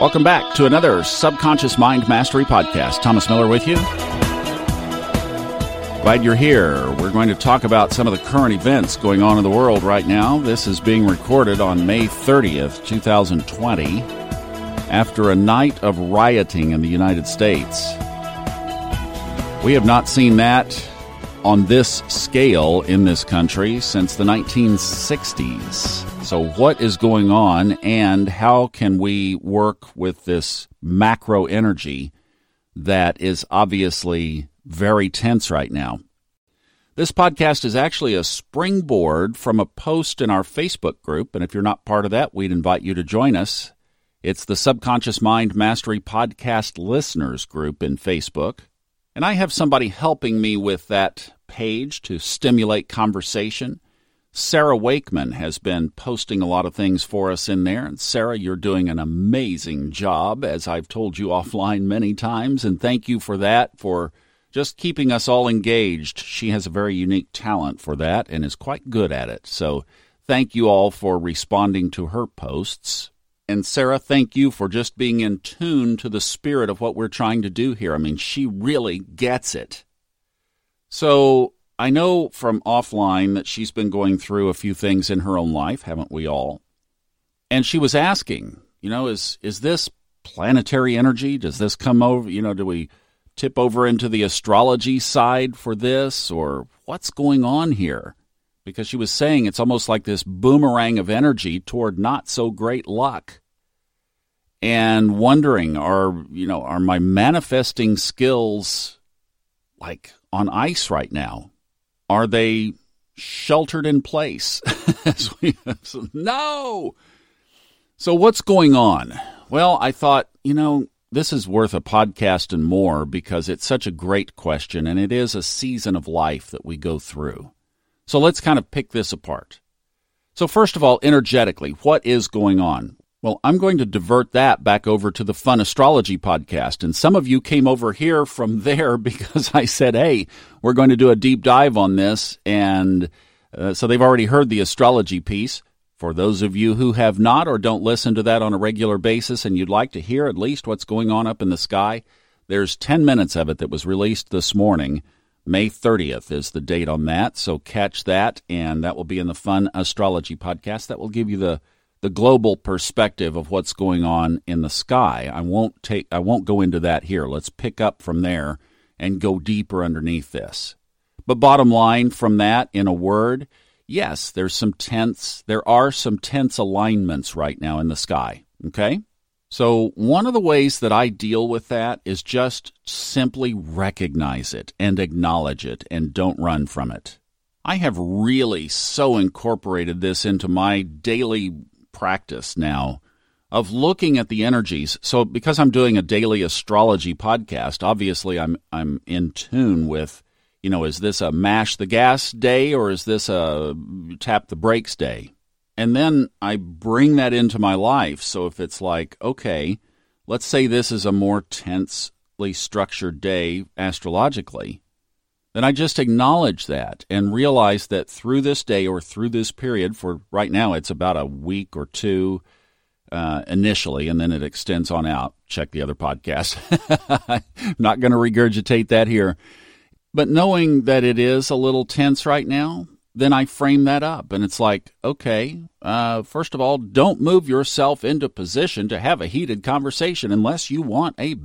Welcome back to another Subconscious Mind Mastery podcast. Thomas Miller with you. Glad you're here. We're going to talk about some of the current events going on in the world right now. This is being recorded on May 30th, 2020, after a night of rioting in the United States. We have not seen that on this scale in this country since the 1960s. So, what is going on, and how can we work with this macro energy that is obviously very tense right now? This podcast is actually a springboard from a post in our Facebook group, and if you're not part of that, we'd invite you to join us. It's the Subconscious Mind Mastery Podcast Listeners group in Facebook. And I have somebody helping me with that page to stimulate conversation. Sarah Wakeman has been posting a lot of things for us in there. And Sarah, you're doing an amazing job, as I've told you offline many times. And thank you for that, for just keeping us all engaged. She has a very unique talent for that and is quite good at it. So thank you all for responding to her posts. And Sarah, thank you for just being in tune to the spirit of what we're trying to do here. I mean, she really gets it. So I know from offline that she's been going through a few things in her own life, haven't we all? And she was asking, you know, is is this planetary energy? Does this come over, you know, do we tip over into the astrology side for this or what's going on here? Because she was saying it's almost like this boomerang of energy toward not so great luck. And wondering, are, you know, are my manifesting skills like on ice right now? Are they sheltered in place? no. So what's going on? Well, I thought, you know, this is worth a podcast and more because it's such a great question and it is a season of life that we go through. So let's kind of pick this apart. So, first of all, energetically, what is going on? Well, I'm going to divert that back over to the Fun Astrology podcast. And some of you came over here from there because I said, hey, we're going to do a deep dive on this. And uh, so they've already heard the astrology piece. For those of you who have not or don't listen to that on a regular basis and you'd like to hear at least what's going on up in the sky, there's 10 minutes of it that was released this morning. May 30th is the date on that. So catch that, and that will be in the Fun Astrology podcast. That will give you the the global perspective of what's going on in the sky. I won't take I won't go into that here. Let's pick up from there and go deeper underneath this. But bottom line from that in a word, yes, there's some tense there are some tense alignments right now in the sky, okay? So, one of the ways that I deal with that is just simply recognize it and acknowledge it and don't run from it. I have really so incorporated this into my daily practice now of looking at the energies. So because I'm doing a daily astrology podcast, obviously I'm I'm in tune with, you know, is this a mash the gas day or is this a tap the brakes day? And then I bring that into my life. So if it's like, okay, let's say this is a more tensely structured day astrologically, then I just acknowledge that and realize that through this day or through this period, for right now it's about a week or two uh, initially, and then it extends on out. Check the other podcast. I'm not going to regurgitate that here. But knowing that it is a little tense right now, then I frame that up. And it's like, okay, uh, first of all, don't move yourself into position to have a heated conversation unless you want a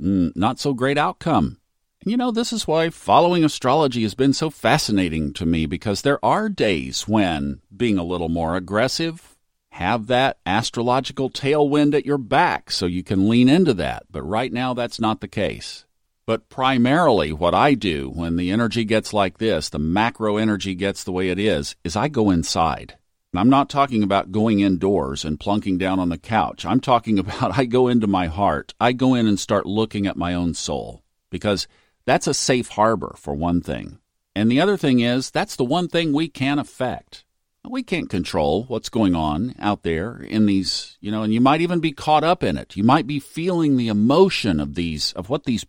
mm, not so great outcome. You know, this is why following astrology has been so fascinating to me because there are days when being a little more aggressive, have that astrological tailwind at your back so you can lean into that. But right now, that's not the case. But primarily, what I do when the energy gets like this, the macro energy gets the way it is, is I go inside. And I'm not talking about going indoors and plunking down on the couch. I'm talking about I go into my heart. I go in and start looking at my own soul because that's a safe harbor, for one thing. And the other thing is, that's the one thing we can affect. We can't control what's going on out there in these, you know, and you might even be caught up in it. You might be feeling the emotion of these, of what these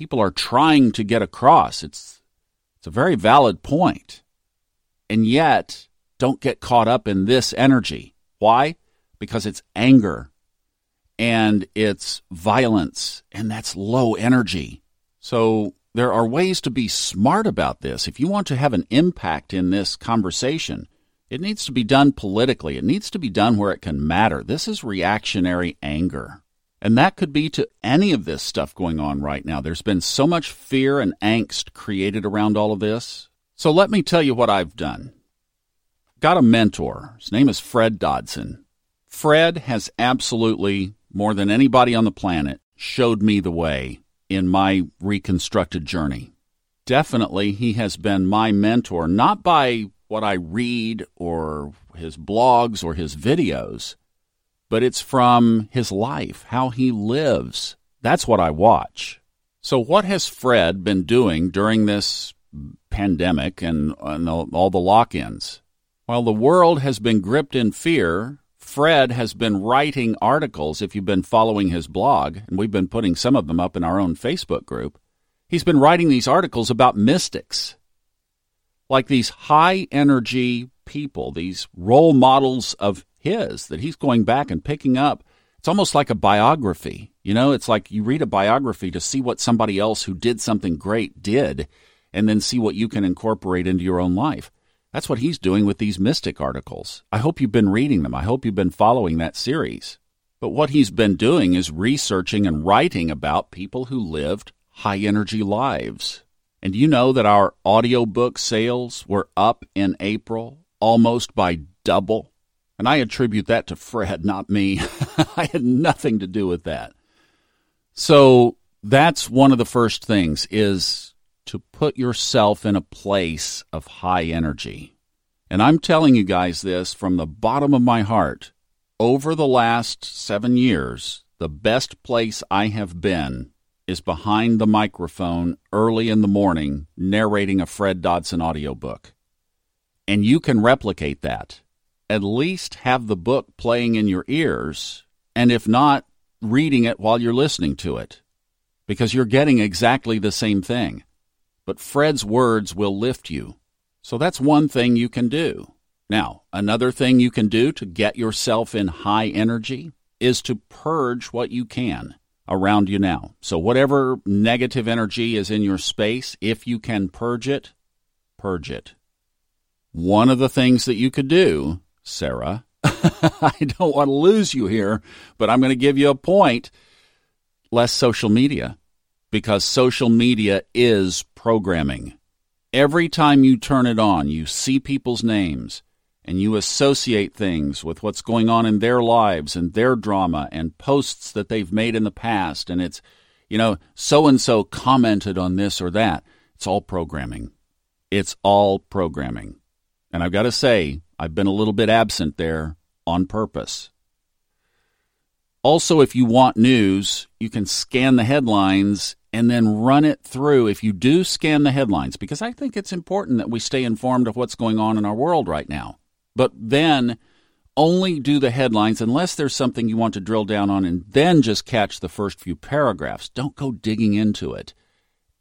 people are trying to get across. It's, it's a very valid point. And yet, don't get caught up in this energy. Why? Because it's anger and it's violence, and that's low energy. So there are ways to be smart about this. If you want to have an impact in this conversation, it needs to be done politically. It needs to be done where it can matter. This is reactionary anger. And that could be to any of this stuff going on right now. There's been so much fear and angst created around all of this. So let me tell you what I've done. Got a mentor. His name is Fred Dodson. Fred has absolutely, more than anybody on the planet, showed me the way in my reconstructed journey. Definitely, he has been my mentor, not by what I read or his blogs or his videos, but it's from his life, how he lives. That's what I watch. So, what has Fred been doing during this pandemic and, and all the lock ins? While the world has been gripped in fear, Fred has been writing articles. If you've been following his blog, and we've been putting some of them up in our own Facebook group, he's been writing these articles about mystics, like these high energy people, these role models of his that he's going back and picking up. It's almost like a biography. You know, it's like you read a biography to see what somebody else who did something great did and then see what you can incorporate into your own life. That's what he's doing with these mystic articles. I hope you've been reading them. I hope you've been following that series. But what he's been doing is researching and writing about people who lived high energy lives. And you know that our audiobook sales were up in April almost by double. And I attribute that to Fred, not me. I had nothing to do with that. So that's one of the first things is to put yourself in a place of high energy. And I'm telling you guys this from the bottom of my heart. Over the last seven years, the best place I have been is behind the microphone early in the morning narrating a Fred Dodson audiobook. And you can replicate that at least have the book playing in your ears, and if not, reading it while you're listening to it, because you're getting exactly the same thing. But Fred's words will lift you. So that's one thing you can do. Now, another thing you can do to get yourself in high energy is to purge what you can around you now. So, whatever negative energy is in your space, if you can purge it, purge it. One of the things that you could do Sarah. I don't want to lose you here, but I'm going to give you a point. Less social media because social media is programming. Every time you turn it on, you see people's names and you associate things with what's going on in their lives and their drama and posts that they've made in the past. And it's, you know, so and so commented on this or that. It's all programming. It's all programming. And I've got to say, I've been a little bit absent there on purpose. Also, if you want news, you can scan the headlines and then run it through. If you do scan the headlines, because I think it's important that we stay informed of what's going on in our world right now. But then only do the headlines unless there's something you want to drill down on and then just catch the first few paragraphs. Don't go digging into it.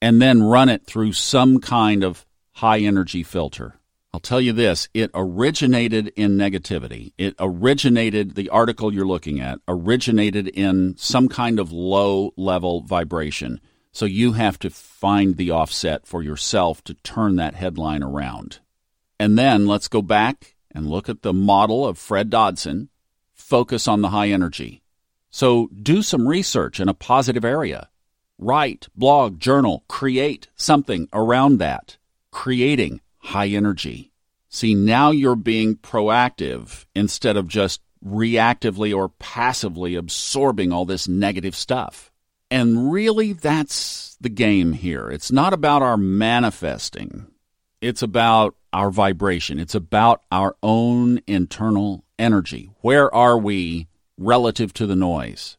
And then run it through some kind of high energy filter. I'll tell you this it originated in negativity. It originated, the article you're looking at, originated in some kind of low level vibration. So you have to find the offset for yourself to turn that headline around. And then let's go back and look at the model of Fred Dodson. Focus on the high energy. So do some research in a positive area. Write, blog, journal, create something around that. Creating high energy. See, now you're being proactive instead of just reactively or passively absorbing all this negative stuff. And really, that's the game here. It's not about our manifesting, it's about our vibration, it's about our own internal energy. Where are we relative to the noise?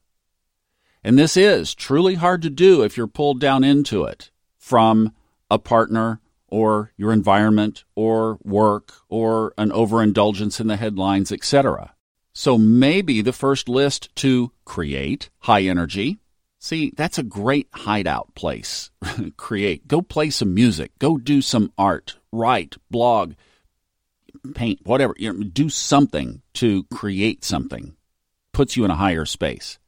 And this is truly hard to do if you're pulled down into it from a partner or your environment or work or an overindulgence in the headlines, etc. So maybe the first list to create high energy. See, that's a great hideout place. create. Go play some music. Go do some art. Write, blog, paint, whatever. You know, do something to create something. Puts you in a higher space.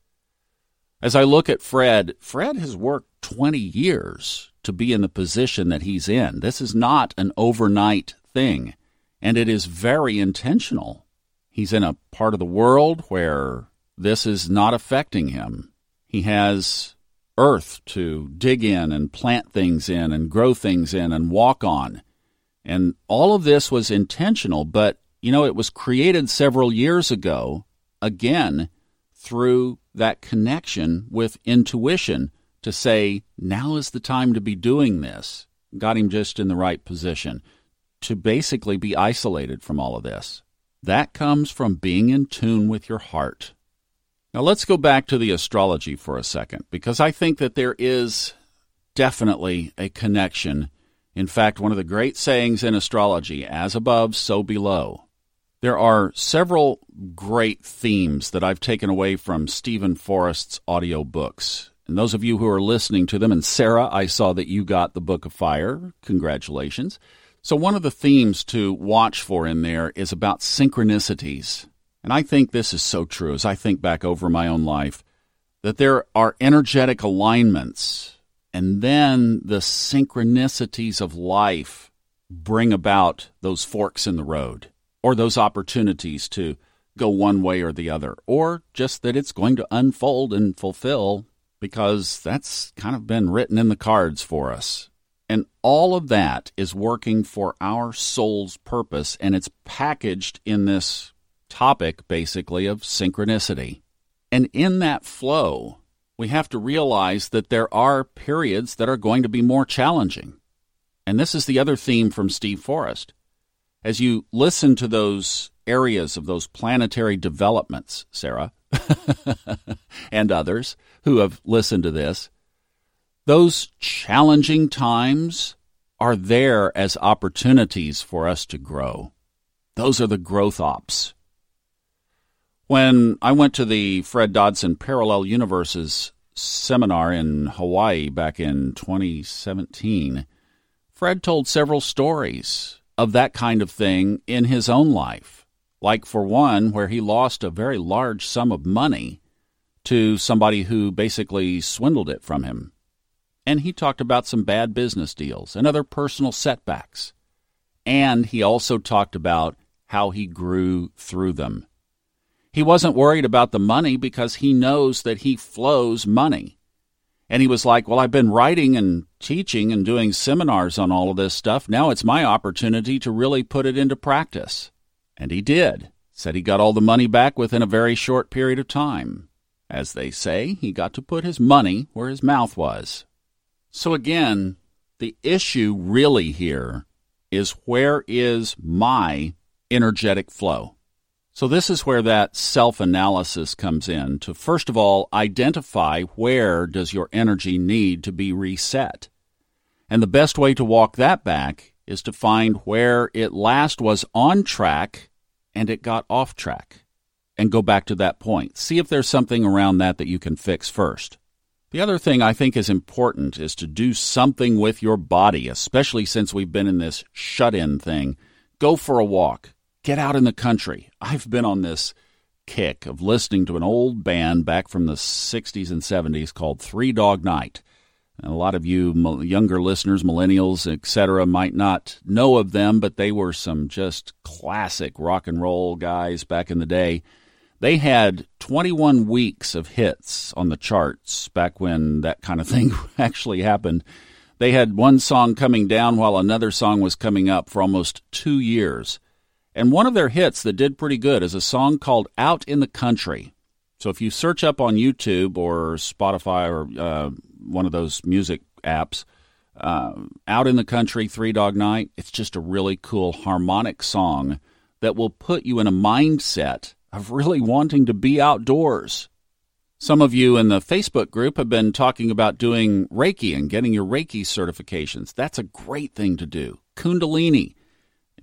As I look at Fred, Fred has worked 20 years to be in the position that he's in. This is not an overnight thing, and it is very intentional. He's in a part of the world where this is not affecting him. He has earth to dig in and plant things in and grow things in and walk on. And all of this was intentional, but you know, it was created several years ago, again, through that connection with intuition to say, now is the time to be doing this. Got him just in the right position to basically be isolated from all of this. That comes from being in tune with your heart. Now let's go back to the astrology for a second, because I think that there is definitely a connection. In fact, one of the great sayings in astrology, as above, so below. There are several great themes that I've taken away from Steven Forrest's audio books. And those of you who are listening to them, and Sarah, I saw that you got the Book of Fire. Congratulations. So, one of the themes to watch for in there is about synchronicities. And I think this is so true as I think back over my own life that there are energetic alignments, and then the synchronicities of life bring about those forks in the road or those opportunities to go one way or the other, or just that it's going to unfold and fulfill because that's kind of been written in the cards for us. And all of that is working for our soul's purpose, and it's packaged in this topic, basically, of synchronicity. And in that flow, we have to realize that there are periods that are going to be more challenging. And this is the other theme from Steve Forrest. As you listen to those areas of those planetary developments, Sarah, and others who have listened to this, those challenging times are there as opportunities for us to grow. Those are the growth ops. When I went to the Fred Dodson Parallel Universes seminar in Hawaii back in 2017, Fred told several stories of that kind of thing in his own life. Like, for one, where he lost a very large sum of money to somebody who basically swindled it from him. And he talked about some bad business deals and other personal setbacks. And he also talked about how he grew through them. He wasn't worried about the money because he knows that he flows money. And he was like, Well, I've been writing and teaching and doing seminars on all of this stuff. Now it's my opportunity to really put it into practice. And he did. Said he got all the money back within a very short period of time. As they say, he got to put his money where his mouth was. So again, the issue really here is where is my energetic flow? So, this is where that self analysis comes in to first of all identify where does your energy need to be reset. And the best way to walk that back is to find where it last was on track and it got off track and go back to that point. See if there's something around that that you can fix first. The other thing I think is important is to do something with your body, especially since we've been in this shut in thing. Go for a walk get out in the country. I've been on this kick of listening to an old band back from the 60s and 70s called Three Dog Night. And a lot of you younger listeners, millennials, etc., might not know of them, but they were some just classic rock and roll guys back in the day. They had 21 weeks of hits on the charts back when that kind of thing actually happened. They had one song coming down while another song was coming up for almost two years. And one of their hits that did pretty good is a song called Out in the Country. So if you search up on YouTube or Spotify or uh, one of those music apps, uh, Out in the Country, Three Dog Night, it's just a really cool harmonic song that will put you in a mindset of really wanting to be outdoors. Some of you in the Facebook group have been talking about doing Reiki and getting your Reiki certifications. That's a great thing to do. Kundalini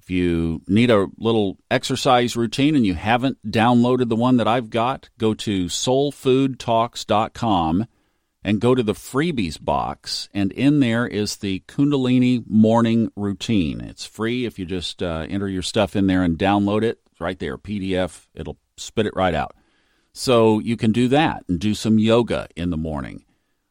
if you need a little exercise routine and you haven't downloaded the one that I've got, go to soulfoodtalks.com and go to the freebies box. And in there is the Kundalini morning routine. It's free if you just uh, enter your stuff in there and download it. It's right there, PDF. It'll spit it right out. So you can do that and do some yoga in the morning.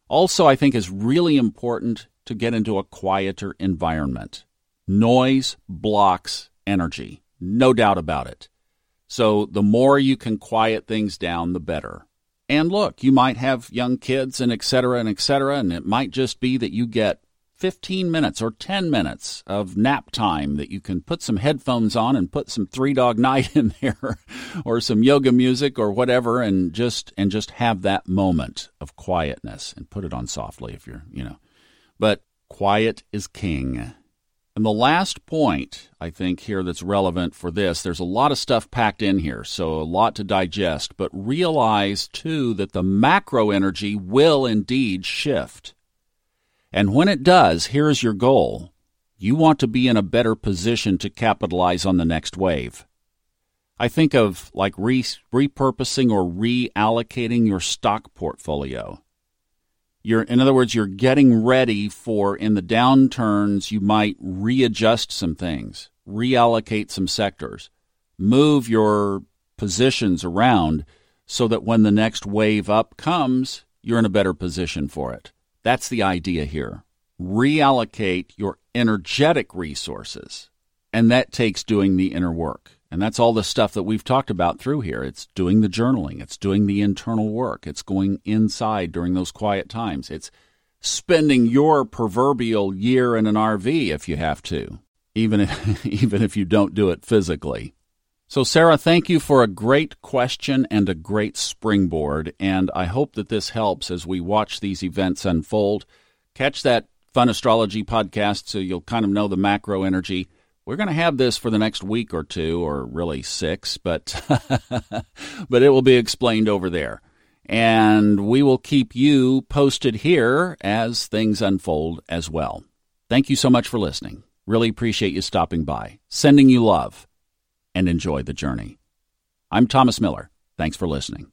Also, I think is really important to get into a quieter environment. Noise blocks energy, no doubt about it. So the more you can quiet things down, the better. And look, you might have young kids and et cetera and et cetera, and it might just be that you get 15 minutes or 10 minutes of nap time that you can put some headphones on and put some three dog night in there or some yoga music or whatever and just and just have that moment of quietness and put it on softly if you're you know. But quiet is king and the last point i think here that's relevant for this there's a lot of stuff packed in here so a lot to digest but realize too that the macro energy will indeed shift and when it does, here's your goal. You want to be in a better position to capitalize on the next wave. I think of like re- repurposing or reallocating your stock portfolio. You're, in other words, you're getting ready for in the downturns, you might readjust some things, reallocate some sectors, move your positions around so that when the next wave up comes, you're in a better position for it. That's the idea here. Reallocate your energetic resources. And that takes doing the inner work. And that's all the stuff that we've talked about through here. It's doing the journaling, it's doing the internal work, it's going inside during those quiet times. It's spending your proverbial year in an RV if you have to, even if, even if you don't do it physically. So, Sarah, thank you for a great question and a great springboard. And I hope that this helps as we watch these events unfold. Catch that Fun Astrology podcast so you'll kind of know the macro energy. We're going to have this for the next week or two, or really six, but, but it will be explained over there. And we will keep you posted here as things unfold as well. Thank you so much for listening. Really appreciate you stopping by. Sending you love and enjoy the journey. I'm Thomas Miller. Thanks for listening.